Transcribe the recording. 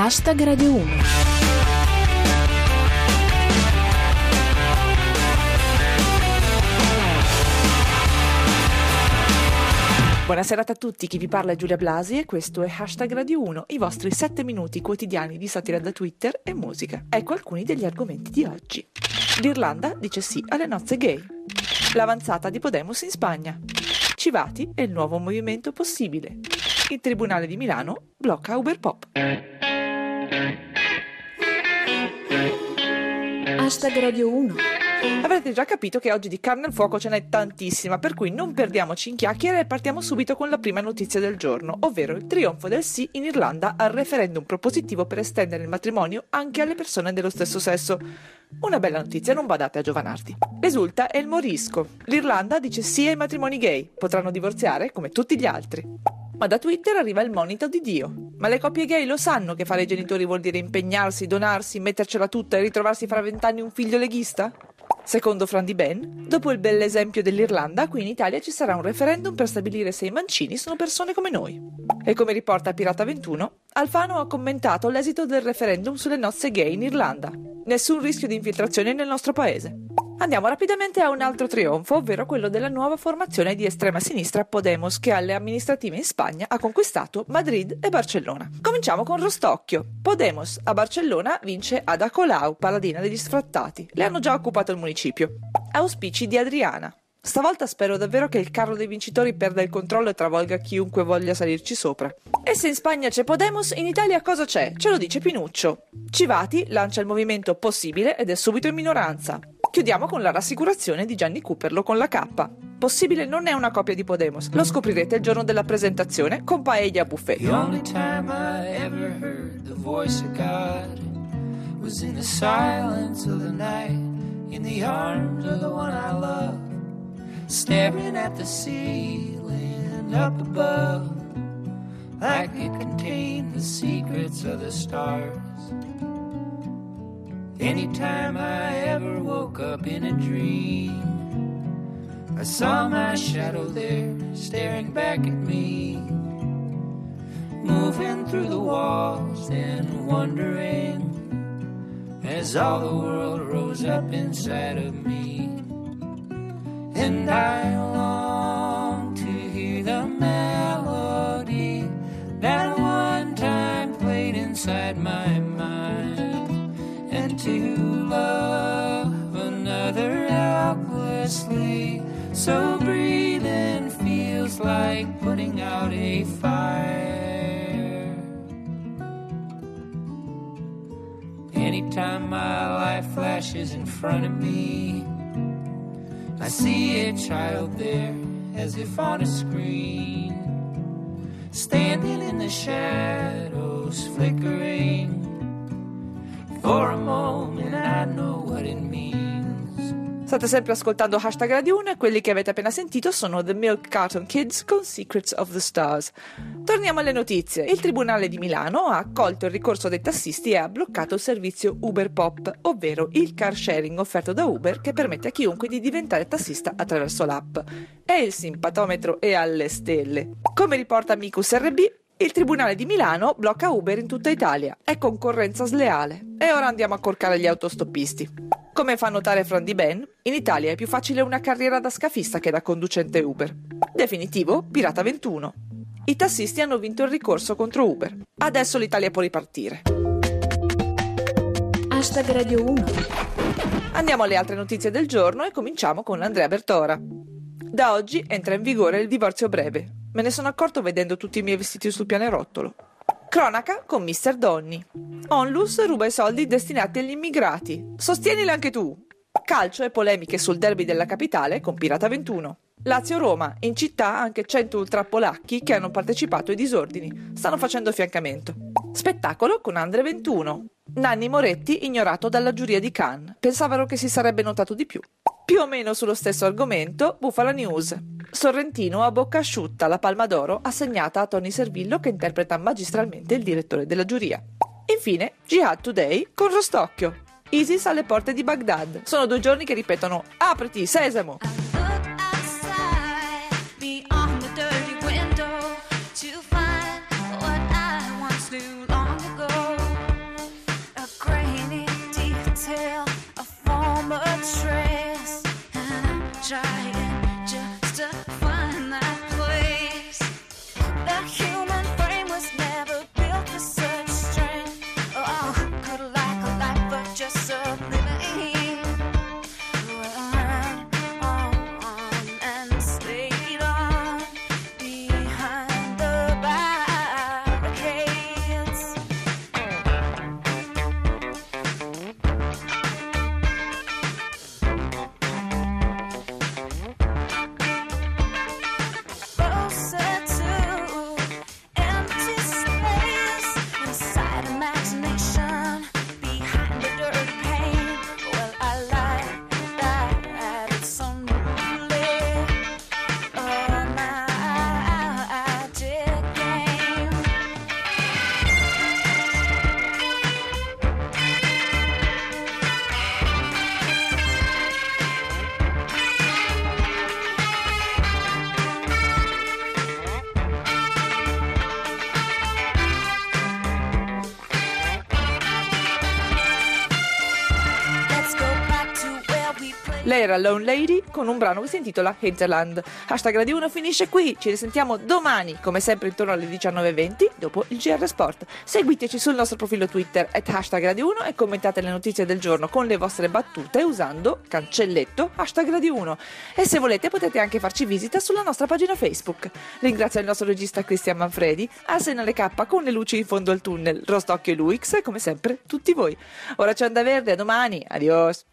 Hashtag Radio 1. Buonasera a tutti, chi vi parla è Giulia Blasi e questo è Hashtag Radio 1, i vostri 7 minuti quotidiani di satira da Twitter e musica. Ecco alcuni degli argomenti di oggi. L'Irlanda dice sì alle nozze gay. L'avanzata di Podemos in Spagna. Civati e il nuovo movimento possibile. Il Tribunale di Milano blocca Uber Pop. Hashtag Radio 1. Avrete già capito che oggi di carne al fuoco ce n'è tantissima, per cui non perdiamoci in chiacchiere e partiamo subito con la prima notizia del giorno, ovvero il trionfo del sì in Irlanda al referendum propositivo per estendere il matrimonio anche alle persone dello stesso sesso. Una bella notizia, non badate a giovanardi. Risulta è il morisco. L'Irlanda dice sì ai matrimoni gay, potranno divorziare come tutti gli altri. Ma da Twitter arriva il monito di Dio. Ma le coppie gay lo sanno che fare i genitori vuol dire impegnarsi, donarsi, mettercela tutta e ritrovarsi fra vent'anni un figlio leghista? Secondo Fran Di Ben, dopo il bell'esempio dell'Irlanda, qui in Italia ci sarà un referendum per stabilire se i mancini sono persone come noi. E come riporta Pirata 21, Alfano ha commentato l'esito del referendum sulle nozze gay in Irlanda. Nessun rischio di infiltrazione nel nostro paese. Andiamo rapidamente a un altro trionfo, ovvero quello della nuova formazione di estrema sinistra Podemos che alle amministrative in Spagna ha conquistato Madrid e Barcellona. Cominciamo con Rostocchio. Podemos a Barcellona vince Ada Colau, paladina degli sfrattati. Le hanno già occupato il municipio. Auspici di Adriana. Stavolta spero davvero che il carro dei vincitori perda il controllo e travolga chiunque voglia salirci sopra. E se in Spagna c'è Podemos, in Italia cosa c'è? Ce lo dice Pinuccio. Civati lancia il movimento Possibile ed è subito in minoranza. Chiudiamo con la rassicurazione di Gianni Cooperlo con la K. Possibile non è una copia di Podemos, lo scoprirete il giorno della presentazione con Paella Buffet. The only time I ever heard the voice of God was in the silence of the night, in the arms of the one I love, staring at the ceiling up above, like it contained the secrets of the stars. Anytime I ever I saw my shadow there staring back at me, moving through the walls and wondering as all the world rose up inside of me. And I long to hear the melody that one time played inside my mind, and to love another helplessly. So breathing feels like putting out a fire. Anytime my life flashes in front of me, I see a child there as if on a screen, standing in the shadows, flickering State sempre ascoltando Hashtag Radio 1 e quelli che avete appena sentito sono The Milk Carton Kids con Secrets of the Stars. Torniamo alle notizie. Il Tribunale di Milano ha accolto il ricorso dei tassisti e ha bloccato il servizio Uber Pop, ovvero il car sharing offerto da Uber che permette a chiunque di diventare tassista attraverso l'app. E il simpatometro è alle stelle. Come riporta Amicus RB, il Tribunale di Milano blocca Uber in tutta Italia. È concorrenza sleale. E ora andiamo a corcare gli autostoppisti. Come fa notare Fran Di Ben, in Italia è più facile una carriera da scafista che da conducente Uber. Definitivo, Pirata 21. I tassisti hanno vinto il ricorso contro Uber. Adesso l'Italia può ripartire. Hashtag Radio 1. Andiamo alle altre notizie del giorno e cominciamo con Andrea Bertora. Da oggi entra in vigore il divorzio breve, Me ne sono accorto vedendo tutti i miei vestiti sul pianerottolo. Cronaca con Mr. Donny. Onlus ruba i soldi destinati agli immigrati. Sostienili anche tu. Calcio e polemiche sul derby della capitale con Pirata 21. Lazio-Roma, in città anche 100 ultrapolacchi che hanno partecipato ai disordini. Stanno facendo fiancamento. Spettacolo con Andre 21. Nanni Moretti ignorato dalla giuria di Cannes. Pensavano che si sarebbe notato di più. Più o meno sullo stesso argomento, Bufala News. Sorrentino a bocca asciutta, la Palma d'Oro assegnata a Tony Servillo che interpreta magistralmente il direttore della giuria. Infine, Jihad Today con Rostocchio. ISIS alle porte di Baghdad. Sono due giorni che ripetono Apriti, sesamo! try. Lei era Lone Lady con un brano che si intitola Hinterland. Hashtag Radio 1 finisce qui, ci risentiamo domani, come sempre intorno alle 19.20, dopo il GR Sport. Seguiteci sul nostro profilo Twitter at hashtag Radio 1 e commentate le notizie del giorno con le vostre battute usando cancelletto hashtag Radio 1. E se volete potete anche farci visita sulla nostra pagina Facebook. Ringrazio il nostro regista Cristian Manfredi, Arsenale K con le luci in fondo al tunnel, Rostocchio e Luix e come sempre tutti voi. Ora c'è Onda Verde, a domani, adios!